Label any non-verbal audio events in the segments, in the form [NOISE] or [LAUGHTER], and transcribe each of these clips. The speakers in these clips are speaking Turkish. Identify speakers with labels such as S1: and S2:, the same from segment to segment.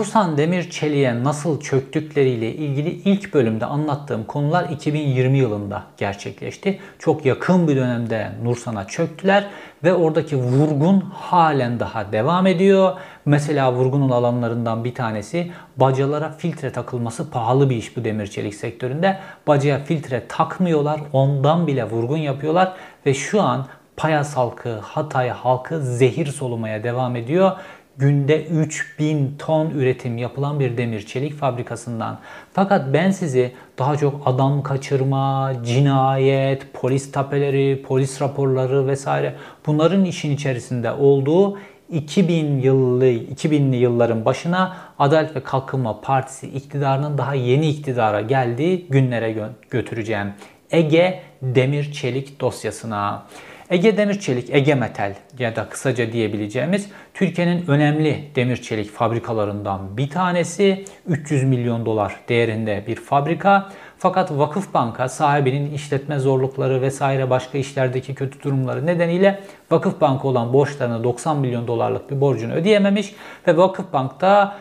S1: Nursan Demir Çelik'e nasıl çöktükleriyle ilgili ilk bölümde anlattığım konular 2020 yılında gerçekleşti. Çok yakın bir dönemde Nursan'a çöktüler ve oradaki vurgun halen daha devam ediyor. Mesela vurgunun alanlarından bir tanesi bacalara filtre takılması pahalı bir iş bu demir çelik sektöründe. Bacaya filtre takmıyorlar, ondan bile vurgun yapıyorlar ve şu an Payas halkı, Hatay halkı zehir solumaya devam ediyor günde 3000 ton üretim yapılan bir demir çelik fabrikasından. Fakat ben sizi daha çok adam kaçırma, cinayet, polis tapeleri, polis raporları vesaire bunların işin içerisinde olduğu 2000 yıllı 2000'li yılların başına Adalet ve Kalkınma Partisi iktidarının daha yeni iktidara geldiği günlere gö götüreceğim. Ege Demir Çelik dosyasına. Ege Demir Çelik, Ege Metal ya da kısaca diyebileceğimiz Türkiye'nin önemli demir çelik fabrikalarından bir tanesi. 300 milyon dolar değerinde bir fabrika. Fakat Vakıf Banka sahibinin işletme zorlukları vesaire başka işlerdeki kötü durumları nedeniyle Vakıf Banka olan borçlarını 90 milyon dolarlık bir borcunu ödeyememiş ve Vakıf Bank da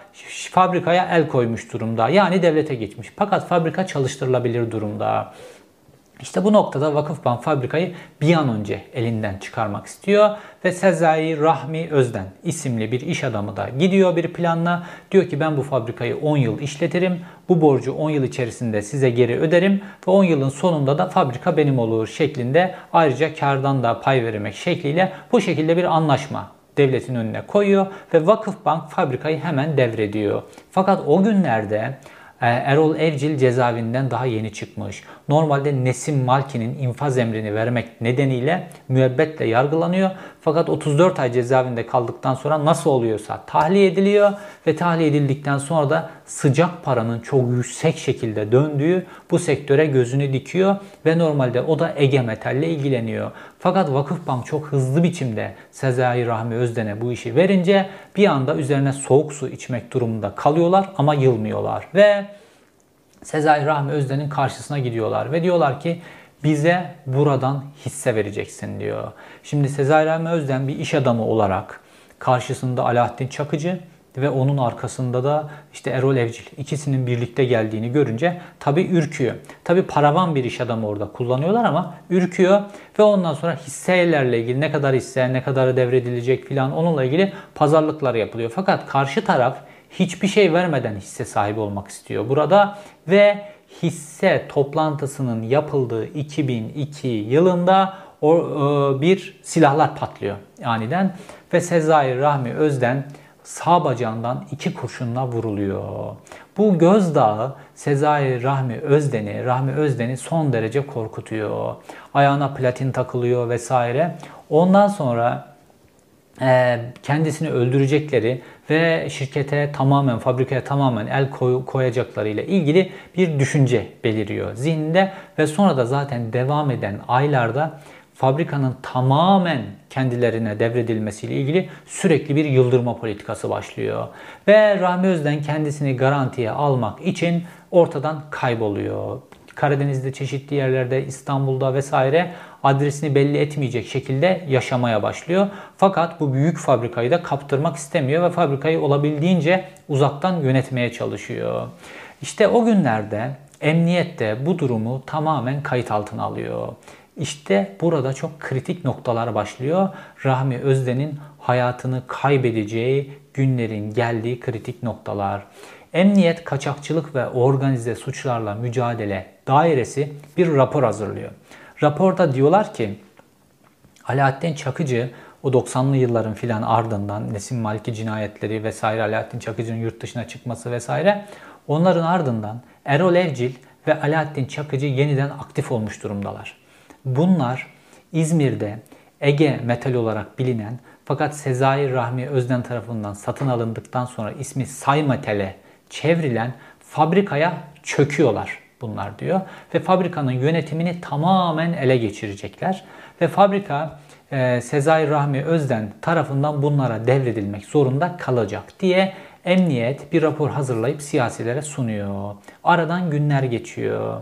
S1: fabrikaya el koymuş durumda. Yani devlete geçmiş. Fakat fabrika çalıştırılabilir durumda. İşte bu noktada Vakıfbank fabrikayı bir an önce elinden çıkarmak istiyor ve Sezai Rahmi Özden isimli bir iş adamı da gidiyor bir planla. Diyor ki ben bu fabrikayı 10 yıl işletirim. Bu borcu 10 yıl içerisinde size geri öderim ve 10 yılın sonunda da fabrika benim olur şeklinde ayrıca kardan da pay vermek şekliyle bu şekilde bir anlaşma devletin önüne koyuyor ve Vakıfbank fabrikayı hemen devrediyor. Fakat o günlerde Erol Evcil cezaevinden daha yeni çıkmış. Normalde Nesim Malki'nin infaz emrini vermek nedeniyle müebbetle yargılanıyor. Fakat 34 ay cezaevinde kaldıktan sonra nasıl oluyorsa tahliye ediliyor ve tahliye edildikten sonra da sıcak paranın çok yüksek şekilde döndüğü bu sektöre gözünü dikiyor ve normalde o da Ege Metal ile ilgileniyor. Fakat Vakıfbank çok hızlı biçimde Sezai Rahmi Özden'e bu işi verince bir anda üzerine soğuk su içmek durumunda kalıyorlar ama yılmıyorlar. Ve Sezai Rahmi Özden'in karşısına gidiyorlar ve diyorlar ki bize buradan hisse vereceksin diyor. Şimdi Sezai Rahmi Özden bir iş adamı olarak karşısında Alaaddin Çakıcı ve onun arkasında da işte Erol Evcil ikisinin birlikte geldiğini görünce tabi ürküyor. Tabi paravan bir iş adamı orada kullanıyorlar ama ürküyor ve ondan sonra hisselerle ilgili ne kadar hisse, ne kadar devredilecek filan onunla ilgili pazarlıklar yapılıyor. Fakat karşı taraf hiçbir şey vermeden hisse sahibi olmak istiyor burada ve hisse toplantısının yapıldığı 2002 yılında o, e, bir silahlar patlıyor aniden ve Sezai Rahmi Özden sağ bacağından iki kurşunla vuruluyor. Bu gözdağı Sezai Rahmi Özden'i, Rahmi Özden'i son derece korkutuyor. Ayağına platin takılıyor vesaire. Ondan sonra e, kendisini öldürecekleri ve şirkete tamamen, fabrikaya tamamen el koy, koyacaklarıyla ilgili bir düşünce beliriyor zihninde ve sonra da zaten devam eden aylarda fabrikanın tamamen kendilerine devredilmesiyle ilgili sürekli bir yıldırma politikası başlıyor. Ve Rahmi Özden kendisini garantiye almak için ortadan kayboluyor. Karadeniz'de çeşitli yerlerde, İstanbul'da vesaire adresini belli etmeyecek şekilde yaşamaya başlıyor. Fakat bu büyük fabrikayı da kaptırmak istemiyor ve fabrikayı olabildiğince uzaktan yönetmeye çalışıyor. İşte o günlerde emniyet de bu durumu tamamen kayıt altına alıyor. İşte burada çok kritik noktalar başlıyor. Rahmi Özden'in hayatını kaybedeceği günlerin geldiği kritik noktalar. Emniyet Kaçakçılık ve Organize Suçlarla Mücadele Dairesi bir rapor hazırlıyor. Raporda diyorlar ki Alaaddin Çakıcı o 90'lı yılların filan ardından Nesim Malki cinayetleri vesaire Alaaddin Çakıcı'nın yurt dışına çıkması vesaire onların ardından Erol Evcil ve Alaaddin Çakıcı yeniden aktif olmuş durumdalar. Bunlar İzmir'de Ege Metal olarak bilinen fakat Sezai Rahmi Özden tarafından satın alındıktan sonra ismi Saymetel'e çevrilen fabrikaya çöküyorlar bunlar diyor. Ve fabrikanın yönetimini tamamen ele geçirecekler. Ve fabrika e, Sezai Rahmi Özden tarafından bunlara devredilmek zorunda kalacak diye emniyet bir rapor hazırlayıp siyasilere sunuyor. Aradan günler geçiyor.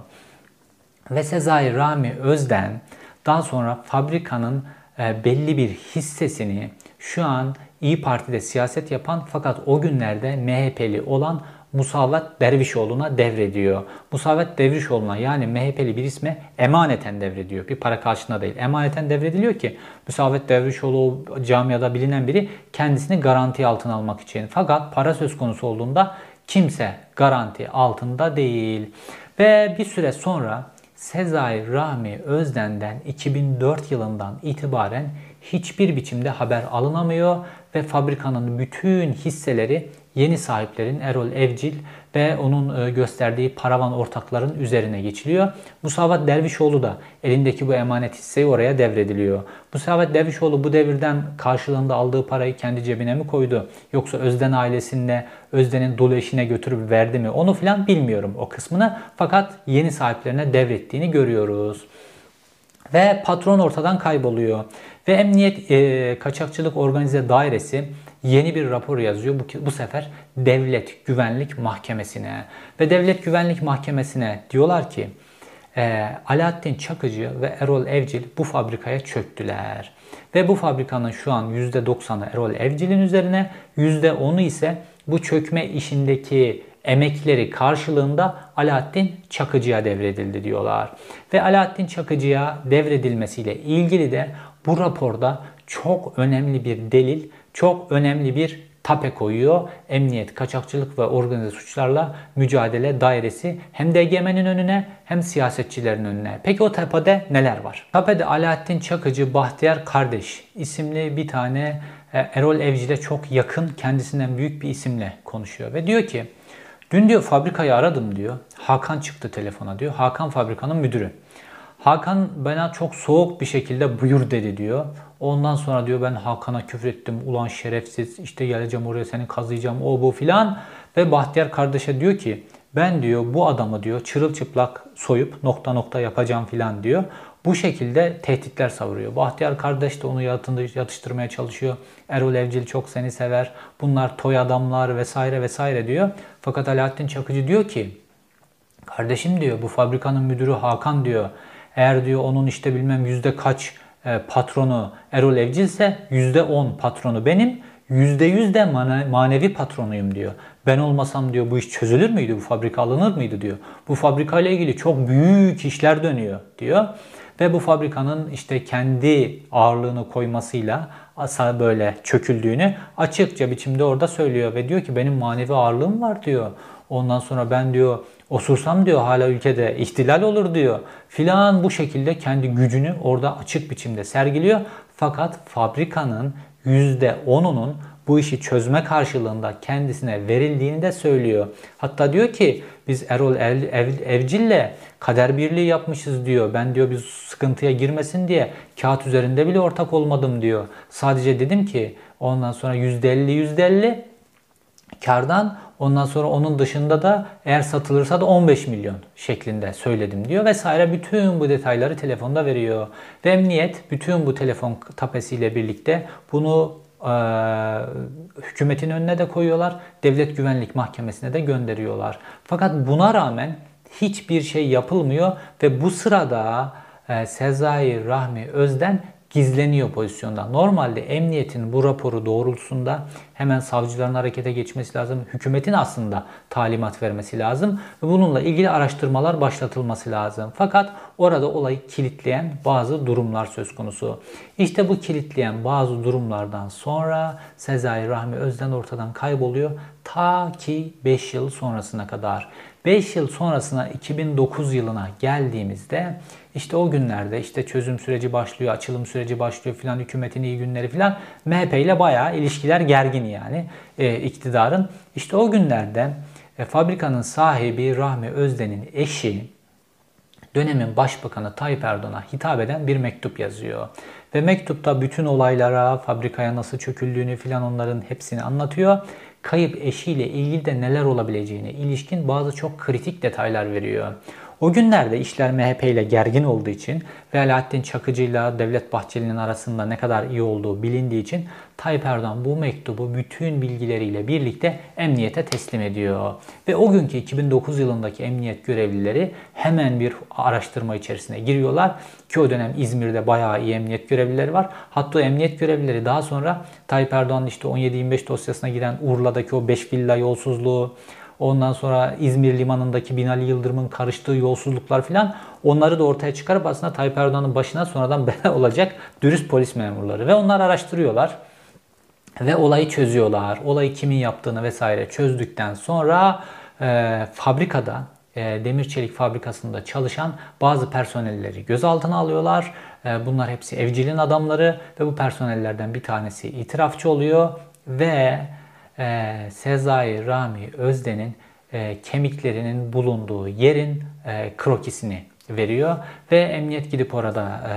S1: Ve Sezai Rami Özden daha sonra fabrikanın e, belli bir hissesini şu an İyi Parti'de siyaset yapan fakat o günlerde MHP'li olan Musavat Dervişoğlu'na devrediyor. Musavat Dervişoğlu'na yani MHP'li bir isme emaneten devrediyor. Bir para karşılığında değil. Emaneten devrediliyor ki Musavat Dervişoğlu camiada bilinen biri kendisini garanti altına almak için. Fakat para söz konusu olduğunda kimse garanti altında değil. Ve bir süre sonra Sezai Rahmi Özden'den 2004 yılından itibaren hiçbir biçimde haber alınamıyor ve fabrikanın bütün hisseleri yeni sahiplerin Erol Evcil ve onun e, gösterdiği paravan ortakların üzerine geçiliyor. Musavat Dervişoğlu da elindeki bu emanet hisseyi oraya devrediliyor. Musavat Dervişoğlu bu devirden karşılığında aldığı parayı kendi cebine mi koydu? Yoksa Özden ailesinde Özden'in dolu eşine götürüp verdi mi? Onu filan bilmiyorum o kısmını. Fakat yeni sahiplerine devrettiğini görüyoruz. Ve patron ortadan kayboluyor. Ve Emniyet e, Kaçakçılık Organize Dairesi yeni bir rapor yazıyor. Bu, bu sefer Devlet Güvenlik Mahkemesi'ne. Ve Devlet Güvenlik Mahkemesi'ne diyorlar ki e, Alaaddin Çakıcı ve Erol Evcil bu fabrikaya çöktüler. Ve bu fabrikanın şu an %90'ı Erol Evcil'in üzerine, %10'u ise bu çökme işindeki emekleri karşılığında Alaaddin Çakıcı'ya devredildi diyorlar. Ve Alaaddin Çakıcı'ya devredilmesiyle ilgili de bu raporda çok önemli bir delil, çok önemli bir tape koyuyor. Emniyet, kaçakçılık ve organize suçlarla mücadele dairesi hem DGM'nin önüne hem siyasetçilerin önüne. Peki o tepede neler var? Tepede Alaaddin Çakıcı, Bahtiyar Kardeş isimli bir tane e, Erol Evcil'e çok yakın kendisinden büyük bir isimle konuşuyor. Ve diyor ki dün diyor fabrikayı aradım diyor. Hakan çıktı telefona diyor. Hakan fabrikanın müdürü. Hakan bana çok soğuk bir şekilde buyur dedi diyor. Ondan sonra diyor ben Hakan'a küfrettim. Ulan şerefsiz işte geleceğim oraya seni kazıyacağım o bu filan. Ve Bahtiyar kardeşe diyor ki ben diyor bu adamı diyor çırılçıplak soyup nokta nokta yapacağım filan diyor. Bu şekilde tehditler savuruyor. Bahtiyar kardeş de onu yatıştırmaya çalışıyor. Erol Evcil çok seni sever. Bunlar toy adamlar vesaire vesaire diyor. Fakat Alaaddin Çakıcı diyor ki kardeşim diyor bu fabrikanın müdürü Hakan diyor. Eğer diyor onun işte bilmem yüzde kaç e, patronu Erol Evcil ise yüzde on patronu benim. Yüzde yüz de manevi patronuyum diyor. Ben olmasam diyor bu iş çözülür müydü? Bu fabrika alınır mıydı diyor. Bu fabrika ile ilgili çok büyük işler dönüyor diyor. Ve bu fabrikanın işte kendi ağırlığını koymasıyla asa böyle çöküldüğünü açıkça biçimde orada söylüyor. Ve diyor ki benim manevi ağırlığım var diyor. Ondan sonra ben diyor osursam diyor hala ülkede ihtilal olur diyor. Filan bu şekilde kendi gücünü orada açık biçimde sergiliyor. Fakat fabrikanın %10'unun bu işi çözme karşılığında kendisine verildiğini de söylüyor. Hatta diyor ki biz Erol Ev, Ev, Evcil'le kader birliği yapmışız diyor. Ben diyor bir sıkıntıya girmesin diye kağıt üzerinde bile ortak olmadım diyor. Sadece dedim ki ondan sonra %50 %50 kardan ondan sonra onun dışında da eğer satılırsa da 15 milyon şeklinde söyledim diyor vesaire bütün bu detayları telefonda veriyor. Ve emniyet bütün bu telefon tapesiyle birlikte bunu e, hükümetin önüne de koyuyorlar. Devlet Güvenlik Mahkemesi'ne de gönderiyorlar. Fakat buna rağmen hiçbir şey yapılmıyor ve bu sırada Sezai Rahmi Özden gizleniyor pozisyonda. Normalde emniyetin bu raporu doğrultusunda hemen savcıların harekete geçmesi lazım. Hükümetin aslında talimat vermesi lazım ve bununla ilgili araştırmalar başlatılması lazım. Fakat orada olayı kilitleyen bazı durumlar söz konusu. İşte bu kilitleyen bazı durumlardan sonra Sezai Rahmi Özden ortadan kayboluyor ta ki 5 yıl sonrasına kadar. 5 yıl sonrasına 2009 yılına geldiğimizde işte o günlerde işte çözüm süreci başlıyor, açılım süreci başlıyor filan hükümetin iyi günleri filan MHP ile bayağı ilişkiler gergin yani e, iktidarın. İşte o günlerde e, fabrikanın sahibi Rahmi Özden'in eşi dönemin başbakanı Tayyip Erdoğan'a hitap eden bir mektup yazıyor. Ve mektupta bütün olaylara, fabrikaya nasıl çöküldüğünü filan onların hepsini anlatıyor kayıp eşiyle ilgili de neler olabileceğine ilişkin bazı çok kritik detaylar veriyor. O günlerde işler MHP ile gergin olduğu için ve Alaaddin Çakıcı ile Devlet Bahçeli'nin arasında ne kadar iyi olduğu bilindiği için Tayyip Erdoğan bu mektubu bütün bilgileriyle birlikte emniyete teslim ediyor. Ve o günkü 2009 yılındaki emniyet görevlileri hemen bir araştırma içerisine giriyorlar. Ki o dönem İzmir'de bayağı iyi emniyet görevlileri var. Hatta emniyet görevlileri daha sonra Tayyip Erdoğan'ın işte 17-25 dosyasına giren Urla'daki o 5 villa yolsuzluğu, Ondan sonra İzmir limanındaki Binali Yıldırım'ın karıştığı yolsuzluklar filan onları da ortaya çıkarıp aslında Tayyip Erdoğan'ın başına sonradan [LAUGHS] bela olacak dürüst polis memurları. Ve onlar araştırıyorlar ve olayı çözüyorlar. Olayı kimin yaptığını vesaire çözdükten sonra e, fabrikada e, demir çelik fabrikasında çalışan bazı personelleri gözaltına alıyorlar. E, bunlar hepsi evcilin adamları ve bu personellerden bir tanesi itirafçı oluyor ve e, Sezai Rami Özden'in e, kemiklerinin bulunduğu yerin e, krokisini veriyor ve emniyet gidip orada e,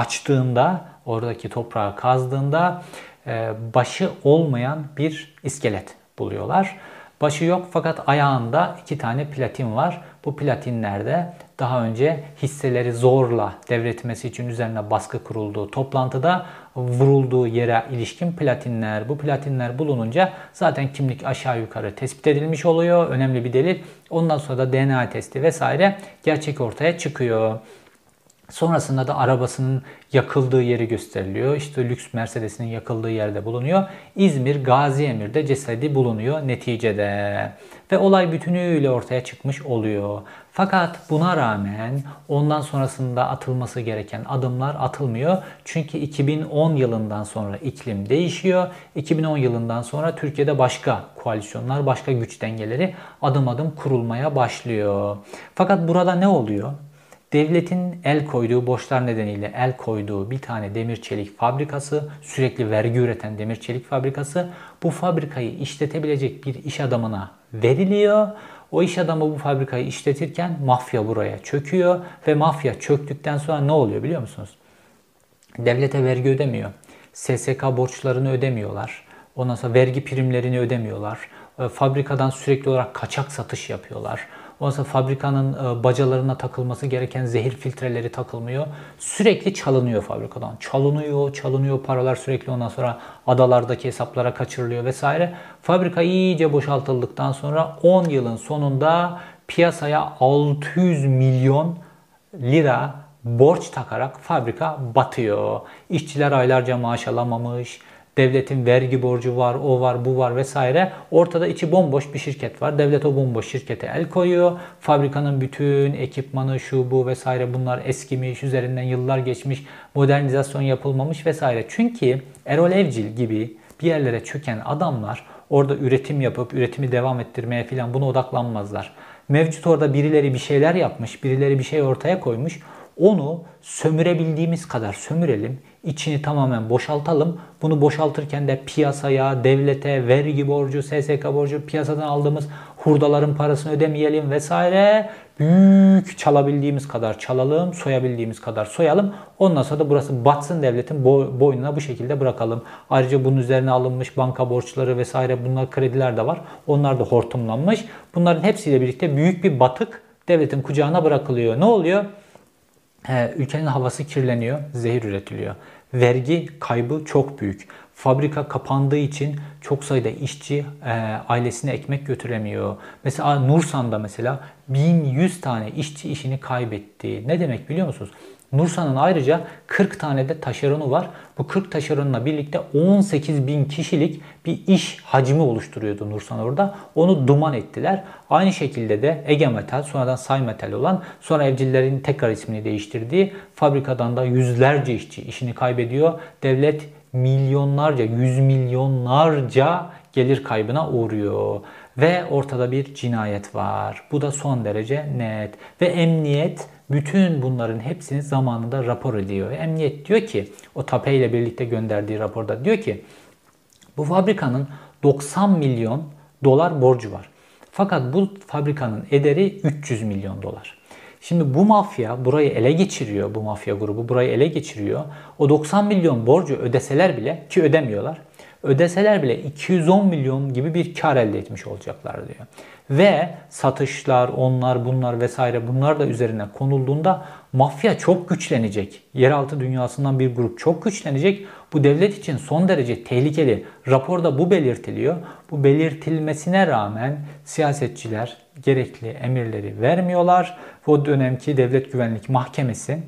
S1: açtığında oradaki toprağı kazdığında e, başı olmayan bir iskelet buluyorlar. Başı yok fakat ayağında iki tane platin var. Bu platinlerde daha önce hisseleri zorla devretmesi için üzerine baskı kurulduğu toplantıda vurulduğu yere ilişkin platinler. Bu platinler bulununca zaten kimlik aşağı yukarı tespit edilmiş oluyor. Önemli bir delil. Ondan sonra da DNA testi vesaire gerçek ortaya çıkıyor. Sonrasında da arabasının yakıldığı yeri gösteriliyor. İşte lüks Mercedes'inin yakıldığı yerde bulunuyor. İzmir Gazi Emir'de cesedi bulunuyor neticede. Ve olay bütünüyle ortaya çıkmış oluyor. Fakat buna rağmen ondan sonrasında atılması gereken adımlar atılmıyor. Çünkü 2010 yılından sonra iklim değişiyor. 2010 yılından sonra Türkiye'de başka koalisyonlar, başka güç dengeleri adım adım kurulmaya başlıyor. Fakat burada ne oluyor? Devletin el koyduğu borçlar nedeniyle el koyduğu bir tane demir çelik fabrikası, sürekli vergi üreten demir çelik fabrikası bu fabrikayı işletebilecek bir iş adamına veriliyor. O iş adamı bu fabrikayı işletirken mafya buraya çöküyor ve mafya çöktükten sonra ne oluyor biliyor musunuz? Devlete vergi ödemiyor. SSK borçlarını ödemiyorlar. Ondan sonra vergi primlerini ödemiyorlar. E, fabrikadan sürekli olarak kaçak satış yapıyorlar. Ondan fabrikanın e, bacalarına takılması gereken zehir filtreleri takılmıyor. Sürekli çalınıyor fabrikadan. Çalınıyor, çalınıyor paralar sürekli ondan sonra adalardaki hesaplara kaçırılıyor vesaire. Fabrika iyice boşaltıldıktan sonra 10 yılın sonunda piyasaya 600 milyon lira borç takarak fabrika batıyor. İşçiler aylarca maaş alamamış. Devletin vergi borcu var, o var, bu var vesaire. Ortada içi bomboş bir şirket var. Devlet o bomboş şirkete el koyuyor. Fabrikanın bütün ekipmanı, şu bu vesaire bunlar eskimiş, üzerinden yıllar geçmiş, modernizasyon yapılmamış vesaire. Çünkü Erol Evcil gibi bir yerlere çöken adamlar orada üretim yapıp üretimi devam ettirmeye falan buna odaklanmazlar. Mevcut orada birileri bir şeyler yapmış, birileri bir şey ortaya koymuş. Onu sömürebildiğimiz kadar sömürelim içini tamamen boşaltalım. Bunu boşaltırken de piyasaya, devlete, vergi borcu, SSK borcu, piyasadan aldığımız hurdaların parasını ödemeyelim vesaire. Büyük çalabildiğimiz kadar çalalım, soyabildiğimiz kadar soyalım. Ondan sonra da burası batsın devletin boynuna bu şekilde bırakalım. Ayrıca bunun üzerine alınmış banka borçları vesaire bunlar krediler de var. Onlar da hortumlanmış. Bunların hepsiyle birlikte büyük bir batık devletin kucağına bırakılıyor. Ne oluyor? Ülkenin havası kirleniyor, zehir üretiliyor. Vergi kaybı çok büyük. Fabrika kapandığı için çok sayıda işçi e, ailesine ekmek götüremiyor. Mesela Nursan'da mesela 1100 tane işçi işini kaybetti. Ne demek biliyor musunuz? Nursa'nın ayrıca 40 tane de taşeronu var. Bu 40 taşeronla birlikte 18 bin kişilik bir iş hacmi oluşturuyordu Nursan orada. Onu duman ettiler. Aynı şekilde de Ege Metal, sonradan Say Metal olan, sonra evcillerin tekrar ismini değiştirdiği fabrikadan da yüzlerce işçi işini kaybediyor. Devlet milyonlarca, yüz milyonlarca gelir kaybına uğruyor. Ve ortada bir cinayet var. Bu da son derece net. Ve emniyet bütün bunların hepsini zamanında rapor ediyor. Emniyet diyor ki o TAPE ile birlikte gönderdiği raporda diyor ki bu fabrikanın 90 milyon dolar borcu var. Fakat bu fabrikanın ederi 300 milyon dolar. Şimdi bu mafya burayı ele geçiriyor. Bu mafya grubu burayı ele geçiriyor. O 90 milyon borcu ödeseler bile ki ödemiyorlar. Ödeseler bile 210 milyon gibi bir kar elde etmiş olacaklar diyor. Ve satışlar, onlar, bunlar vesaire bunlar da üzerine konulduğunda mafya çok güçlenecek. Yeraltı dünyasından bir grup çok güçlenecek. Bu devlet için son derece tehlikeli. Raporda bu belirtiliyor. Bu belirtilmesine rağmen siyasetçiler gerekli emirleri vermiyorlar. O dönemki Devlet Güvenlik Mahkemesi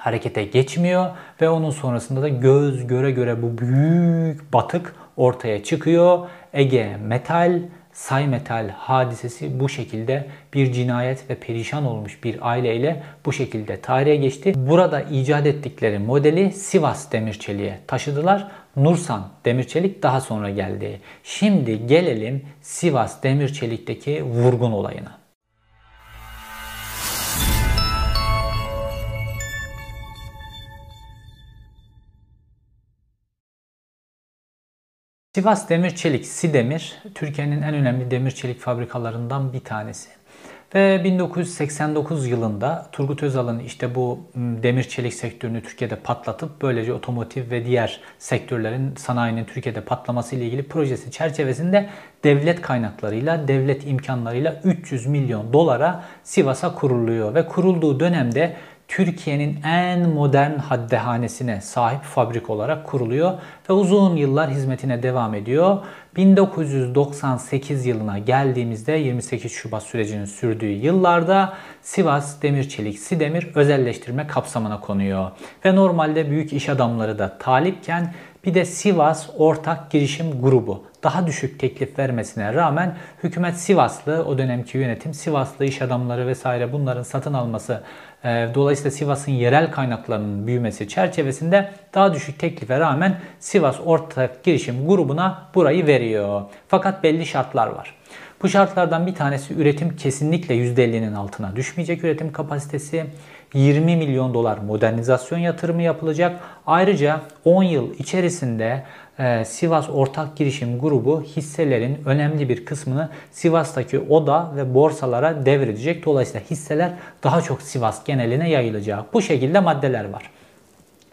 S1: harekete geçmiyor ve onun sonrasında da göz göre göre bu büyük batık ortaya çıkıyor. Ege Metal Say Metal hadisesi bu şekilde bir cinayet ve perişan olmuş bir aileyle bu şekilde tarihe geçti. Burada icat ettikleri modeli Sivas Demirçelik'e taşıdılar. Nursan Demirçelik daha sonra geldi. Şimdi gelelim Sivas Demirçelik'teki vurgun olayına. Sivas Demir Çelik, Sidemir, Türkiye'nin en önemli demir çelik fabrikalarından bir tanesi. Ve 1989 yılında Turgut Özal'ın işte bu demir çelik sektörünü Türkiye'de patlatıp böylece otomotiv ve diğer sektörlerin sanayinin Türkiye'de patlaması ile ilgili projesi çerçevesinde devlet kaynaklarıyla, devlet imkanlarıyla 300 milyon dolara Sivas'a kuruluyor ve kurulduğu dönemde Türkiye'nin en modern haddehanesine sahip fabrik olarak kuruluyor ve uzun yıllar hizmetine devam ediyor. 1998 yılına geldiğimizde 28 Şubat sürecinin sürdüğü yıllarda Sivas Demir Çelik Sidemir özelleştirme kapsamına konuyor. Ve normalde büyük iş adamları da talipken bir de Sivas Ortak Girişim Grubu daha düşük teklif vermesine rağmen hükümet Sivaslı, o dönemki yönetim Sivaslı iş adamları vesaire bunların satın alması dolayısıyla Sivas'ın yerel kaynaklarının büyümesi çerçevesinde daha düşük teklife rağmen Sivas Ortak Girişim Grubu'na burayı veriyor. Fakat belli şartlar var. Bu şartlardan bir tanesi üretim kesinlikle %50'nin altına düşmeyecek üretim kapasitesi. 20 milyon dolar modernizasyon yatırımı yapılacak. Ayrıca 10 yıl içerisinde e, Sivas Ortak Girişim Grubu hisselerin önemli bir kısmını Sivas'taki oda ve borsalara devredecek. Dolayısıyla hisseler daha çok Sivas geneline yayılacak. Bu şekilde maddeler var.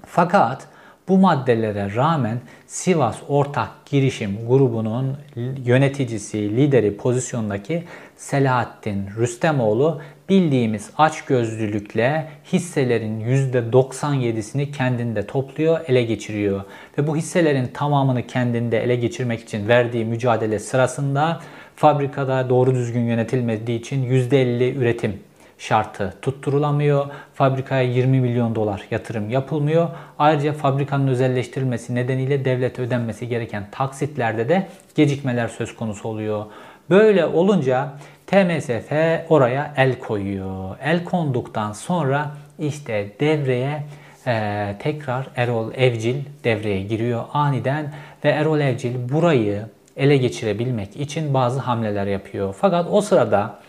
S1: Fakat bu maddelere rağmen Sivas Ortak Girişim Grubu'nun yöneticisi, lideri pozisyondaki Selahattin Rüstemoğlu bildiğimiz açgözlülükle hisselerin %97'sini kendinde topluyor, ele geçiriyor. Ve bu hisselerin tamamını kendinde ele geçirmek için verdiği mücadele sırasında fabrikada doğru düzgün yönetilmediği için %50 üretim şartı tutturulamıyor. Fabrikaya 20 milyon dolar yatırım yapılmıyor. Ayrıca fabrikanın özelleştirilmesi nedeniyle devlet ödenmesi gereken taksitlerde de gecikmeler söz konusu oluyor. Böyle olunca TMSF oraya el koyuyor. El konduktan sonra işte devreye e, tekrar Erol Evcil devreye giriyor aniden ve Erol Evcil burayı ele geçirebilmek için bazı hamleler yapıyor. Fakat o sırada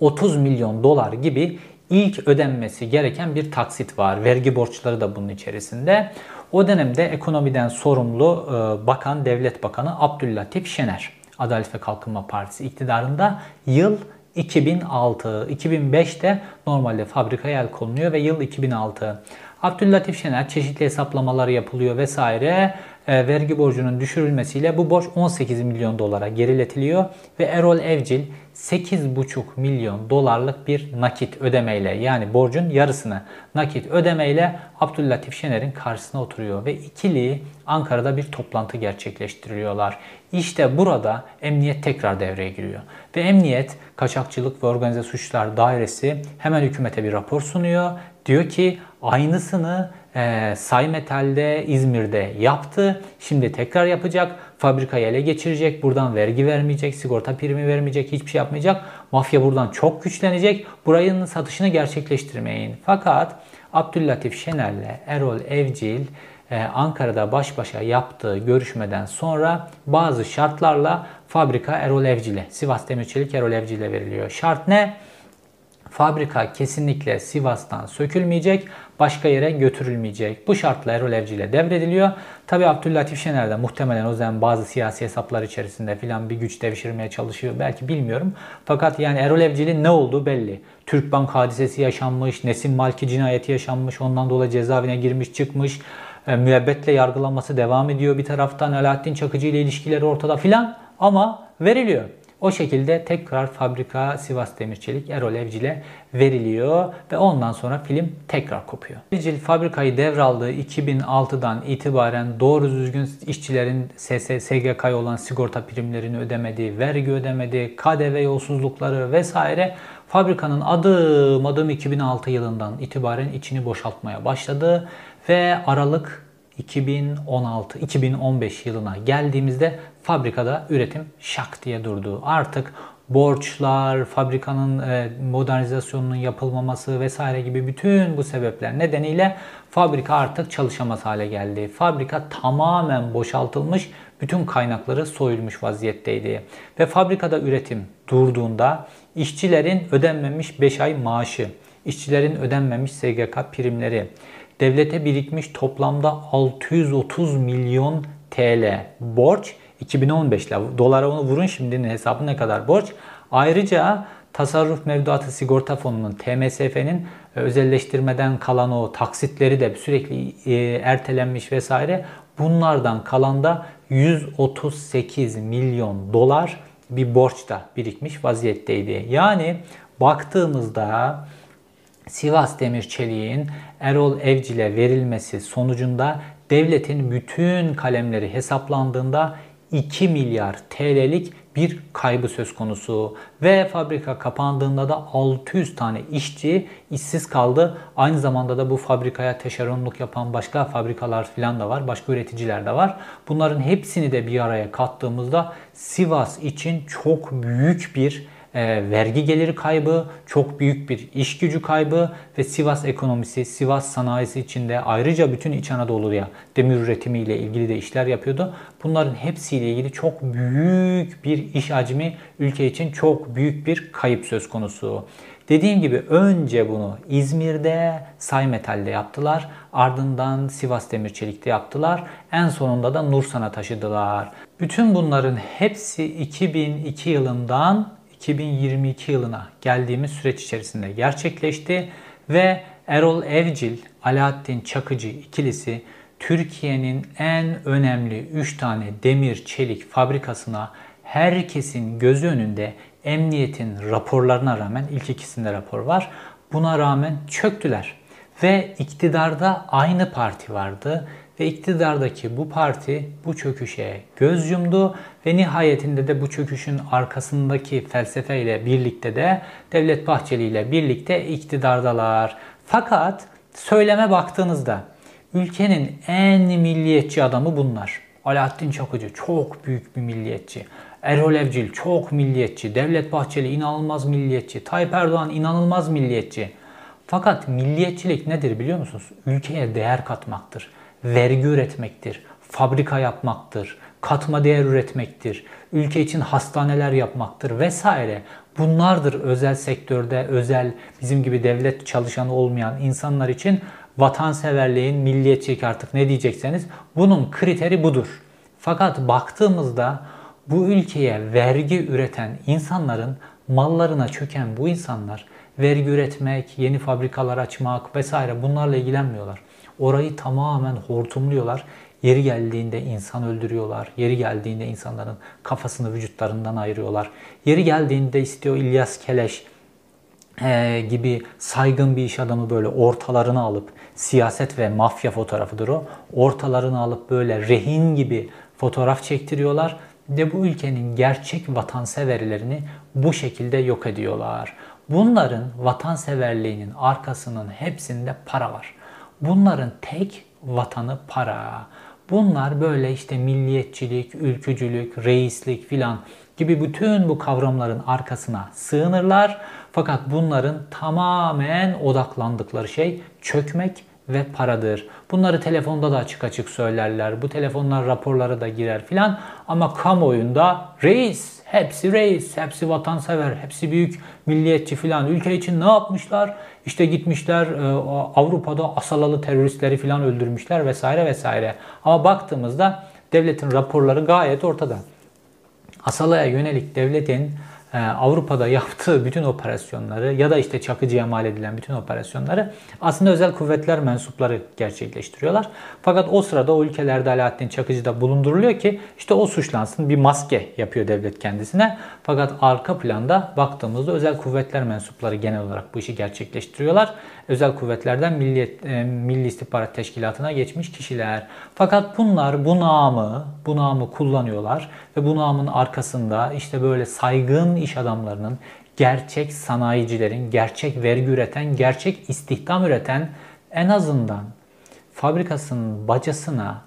S1: 30 milyon dolar gibi ilk ödenmesi gereken bir taksit var. Vergi borçları da bunun içerisinde. O dönemde ekonomiden sorumlu e, bakan, devlet bakanı Abdüllatif Şener. Adalet ve Kalkınma Partisi iktidarında yıl 2006. 2005'te normalde fabrikaya el konuluyor ve yıl 2006. Abdüllatif Şener çeşitli hesaplamalar yapılıyor vesaire. E, vergi borcunun düşürülmesiyle bu borç 18 milyon dolara geriletiliyor ve Erol Evcil 8,5 milyon dolarlık bir nakit ödemeyle yani borcun yarısını nakit ödemeyle Abdüllatif Şener'in karşısına oturuyor ve ikili Ankara'da bir toplantı gerçekleştiriyorlar. İşte burada emniyet tekrar devreye giriyor. Ve emniyet kaçakçılık ve organize suçlar dairesi hemen hükümete bir rapor sunuyor. Diyor ki aynısını e, Say Metal'de İzmir'de yaptı. Şimdi tekrar yapacak. Fabrikayı ele geçirecek. Buradan vergi vermeyecek. Sigorta primi vermeyecek. Hiçbir şey yapmayacak. Mafya buradan çok güçlenecek. Burayın satışını gerçekleştirmeyin. Fakat Abdüllatif Şener'le Erol Evcil e, Ankara'da baş başa yaptığı görüşmeden sonra bazı şartlarla fabrika Erol Evcil'e, Sivas Demirçelik Erol Evcil'e veriliyor. Şart ne? Fabrika kesinlikle Sivas'tan sökülmeyecek, başka yere götürülmeyecek. Bu şartla Erol Evci ile devrediliyor. Tabi Abdüllatif Şener de muhtemelen o zaman bazı siyasi hesaplar içerisinde filan bir güç devşirmeye çalışıyor. Belki bilmiyorum. Fakat yani Erol Evcil'in ne olduğu belli. Türkbank hadisesi yaşanmış, Nesim Malki cinayeti yaşanmış, ondan dolayı cezaevine girmiş çıkmış. E, müebbetle yargılanması devam ediyor bir taraftan. Alaaddin Çakıcı ile ilişkileri ortada filan ama veriliyor. O şekilde tekrar fabrika Sivas Demir Çelik Erol Evcil'e veriliyor ve ondan sonra film tekrar kopuyor. Evcil fabrikayı devraldığı 2006'dan itibaren doğru düzgün işçilerin SGK'ya olan sigorta primlerini ödemediği, vergi ödemediği, KDV yolsuzlukları vesaire fabrikanın adım adım 2006 yılından itibaren içini boşaltmaya başladı ve Aralık 2016-2015 yılına geldiğimizde fabrikada üretim şak diye durdu. Artık borçlar, fabrikanın e, modernizasyonunun yapılmaması vesaire gibi bütün bu sebepler nedeniyle fabrika artık çalışamaz hale geldi. Fabrika tamamen boşaltılmış, bütün kaynakları soyulmuş vaziyetteydi. Ve fabrikada üretim durduğunda işçilerin ödenmemiş 5 ay maaşı, işçilerin ödenmemiş SGK primleri, devlete birikmiş toplamda 630 milyon TL borç 2015'le dolara onu vurun şimdinin hesabı ne kadar borç. Ayrıca tasarruf mevduatı sigorta fonunun TMSF'nin e, özelleştirmeden kalan o taksitleri de sürekli e, ertelenmiş vesaire. Bunlardan kalan da 138 milyon dolar bir borç da birikmiş vaziyetteydi. Yani baktığımızda Sivas Demir Çelik'in Erol Evcil'e verilmesi sonucunda devletin bütün kalemleri hesaplandığında 2 milyar TL'lik bir kaybı söz konusu ve fabrika kapandığında da 600 tane işçi işsiz kaldı. Aynı zamanda da bu fabrikaya teşeronluk yapan başka fabrikalar falan da var. Başka üreticiler de var. Bunların hepsini de bir araya kattığımızda Sivas için çok büyük bir e, vergi geliri kaybı, çok büyük bir iş gücü kaybı ve Sivas ekonomisi, Sivas sanayisi içinde ayrıca bütün İç Anadolu'ya demir üretimi ile ilgili de işler yapıyordu. Bunların hepsiyle ilgili çok büyük bir iş hacmi ülke için çok büyük bir kayıp söz konusu. Dediğim gibi önce bunu İzmir'de Saymetal'de yaptılar. Ardından Sivas Demir Çelik'te yaptılar. En sonunda da Nursan'a taşıdılar. Bütün bunların hepsi 2002 yılından 2022 yılına geldiğimiz süreç içerisinde gerçekleşti ve Erol Evcil, Alaaddin Çakıcı ikilisi Türkiye'nin en önemli 3 tane demir çelik fabrikasına herkesin gözü önünde emniyetin raporlarına rağmen ilk ikisinde rapor var. Buna rağmen çöktüler. Ve iktidarda aynı parti vardı ve iktidardaki bu parti bu çöküşe göz yumdu ve nihayetinde de bu çöküşün arkasındaki felsefeyle birlikte de Devlet Bahçeli ile birlikte iktidardalar. Fakat söyleme baktığınızda ülkenin en milliyetçi adamı bunlar. Alaaddin Çakıcı çok büyük bir milliyetçi. Erol Evcil çok milliyetçi. Devlet Bahçeli inanılmaz milliyetçi. Tayyip Erdoğan inanılmaz milliyetçi. Fakat milliyetçilik nedir biliyor musunuz? Ülkeye değer katmaktır vergi üretmektir, fabrika yapmaktır, katma değer üretmektir, ülke için hastaneler yapmaktır vesaire. Bunlardır özel sektörde, özel bizim gibi devlet çalışanı olmayan insanlar için vatanseverliğin, milliyetçilik artık ne diyecekseniz bunun kriteri budur. Fakat baktığımızda bu ülkeye vergi üreten insanların mallarına çöken bu insanlar vergi üretmek, yeni fabrikalar açmak vesaire bunlarla ilgilenmiyorlar. Orayı tamamen hortumluyorlar. Yeri geldiğinde insan öldürüyorlar. Yeri geldiğinde insanların kafasını vücutlarından ayırıyorlar. Yeri geldiğinde istiyor İlyas Keleş e, gibi saygın bir iş adamı böyle ortalarını alıp siyaset ve mafya fotoğrafıdır o. Ortalarını alıp böyle rehin gibi fotoğraf çektiriyorlar ve bu ülkenin gerçek vatanseverlerini bu şekilde yok ediyorlar. Bunların vatanseverliğinin arkasının hepsinde para var. Bunların tek vatanı para. Bunlar böyle işte milliyetçilik, ülkücülük, reislik filan gibi bütün bu kavramların arkasına sığınırlar. Fakat bunların tamamen odaklandıkları şey çökmek ve paradır. Bunları telefonda da açık açık söylerler. Bu telefonlar raporlara da girer filan. Ama kamuoyunda reis, hepsi reis, hepsi vatansever, hepsi büyük milliyetçi filan. Ülke için ne yapmışlar? İşte gitmişler e, Avrupa'da Asalalı teröristleri filan öldürmüşler vesaire vesaire. Ama baktığımızda devletin raporları gayet ortada. Asala'ya yönelik devletin Avrupa'da yaptığı bütün operasyonları ya da işte Çakıcı'ya mal edilen bütün operasyonları aslında özel kuvvetler mensupları gerçekleştiriyorlar. Fakat o sırada o ülkelerde Alaaddin Çakıcı da bulunduruluyor ki işte o suçlansın bir maske yapıyor devlet kendisine. Fakat arka planda baktığımızda özel kuvvetler mensupları genel olarak bu işi gerçekleştiriyorlar. Özel kuvvetlerden Milli, e, Milli İstihbarat Teşkilatı'na geçmiş kişiler. Fakat bunlar bu namı, bu namı kullanıyorlar ve bu namın arkasında işte böyle saygın iş adamlarının, gerçek sanayicilerin, gerçek vergi üreten, gerçek istihdam üreten en azından fabrikasının bacasına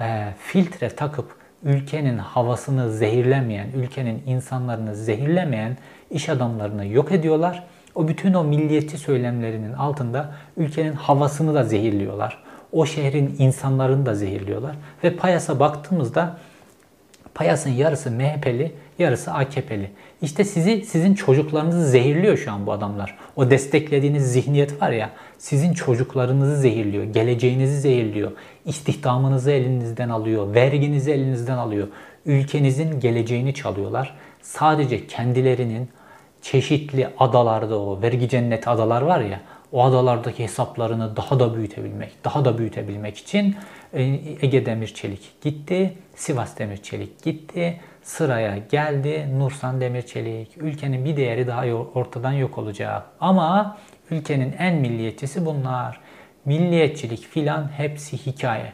S1: e, filtre takıp ülkenin havasını zehirlemeyen, ülkenin insanlarını zehirlemeyen iş adamlarını yok ediyorlar. O bütün o milliyetçi söylemlerinin altında ülkenin havasını da zehirliyorlar. O şehrin insanlarını da zehirliyorlar. Ve Payas'a baktığımızda Payas'ın yarısı MHP'li, yarısı AKP'li. İşte sizi, sizin çocuklarınızı zehirliyor şu an bu adamlar. O desteklediğiniz zihniyet var ya, sizin çocuklarınızı zehirliyor, geleceğinizi zehirliyor, istihdamınızı elinizden alıyor, verginizi elinizden alıyor. Ülkenizin geleceğini çalıyorlar. Sadece kendilerinin çeşitli adalarda o vergi cenneti adalar var ya, o adalardaki hesaplarını daha da büyütebilmek, daha da büyütebilmek için Ege Demir Çelik gitti, Sivas Demir Çelik gitti, sıraya geldi Nursan Demir Çelik. Ülkenin bir değeri daha ortadan yok olacak. Ama ülkenin en milliyetçisi bunlar. Milliyetçilik filan hepsi hikaye.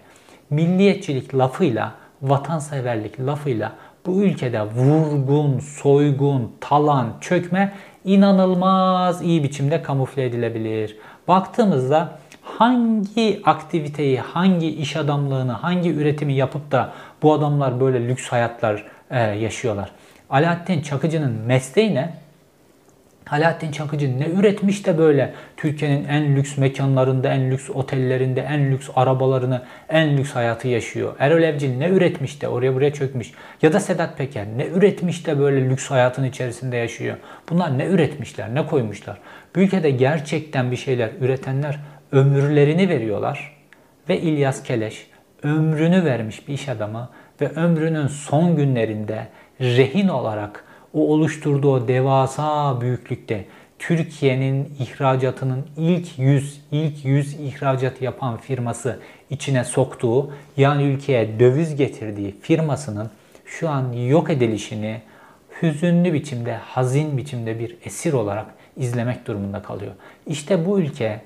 S1: Milliyetçilik lafıyla, vatanseverlik lafıyla bu ülkede vurgun, soygun, talan, çökme inanılmaz iyi biçimde kamufle edilebilir. Baktığımızda hangi aktiviteyi, hangi iş adamlığını, hangi üretimi yapıp da bu adamlar böyle lüks hayatlar e, yaşıyorlar? Alaaddin Çakıcı'nın mesleği ne? Alaaddin Çakıcı ne üretmiş de böyle Türkiye'nin en lüks mekanlarında, en lüks otellerinde, en lüks arabalarını, en lüks hayatı yaşıyor. Erol Evcil ne üretmiş de oraya buraya çökmüş. Ya da Sedat Peker ne üretmiş de böyle lüks hayatın içerisinde yaşıyor. Bunlar ne üretmişler, ne koymuşlar. Bu ülkede gerçekten bir şeyler üretenler ömürlerini veriyorlar. Ve İlyas Keleş ömrünü vermiş bir iş adamı ve ömrünün son günlerinde rehin olarak o oluşturduğu devasa büyüklükte Türkiye'nin ihracatının ilk 100 ilk 100 ihracat yapan firması içine soktuğu yani ülkeye döviz getirdiği firmasının şu an yok edilişini hüzünlü biçimde, hazin biçimde bir esir olarak izlemek durumunda kalıyor. İşte bu ülke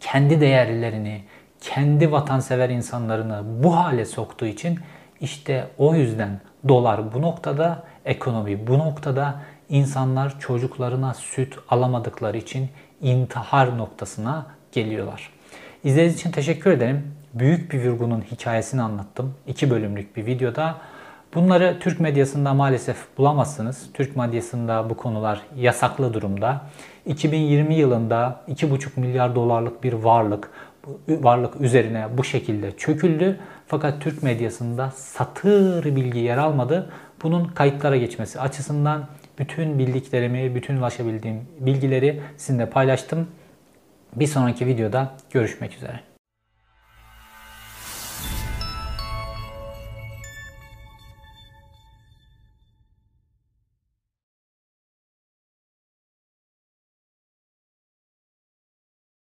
S1: kendi değerlerini, kendi vatansever insanlarını bu hale soktuğu için işte o yüzden dolar bu noktada, ekonomi bu noktada insanlar çocuklarına süt alamadıkları için intihar noktasına geliyorlar. İzlediğiniz için teşekkür ederim. Büyük bir vurgunun hikayesini anlattım. İki bölümlük bir videoda. Bunları Türk medyasında maalesef bulamazsınız. Türk medyasında bu konular yasaklı durumda. 2020 yılında 2,5 milyar dolarlık bir varlık varlık üzerine bu şekilde çöküldü. Fakat Türk medyasında satır bilgi yer almadı. Bunun kayıtlara geçmesi açısından bütün bildiklerimi, bütün ulaşabildiğim bilgileri sizinle paylaştım. Bir sonraki videoda görüşmek üzere.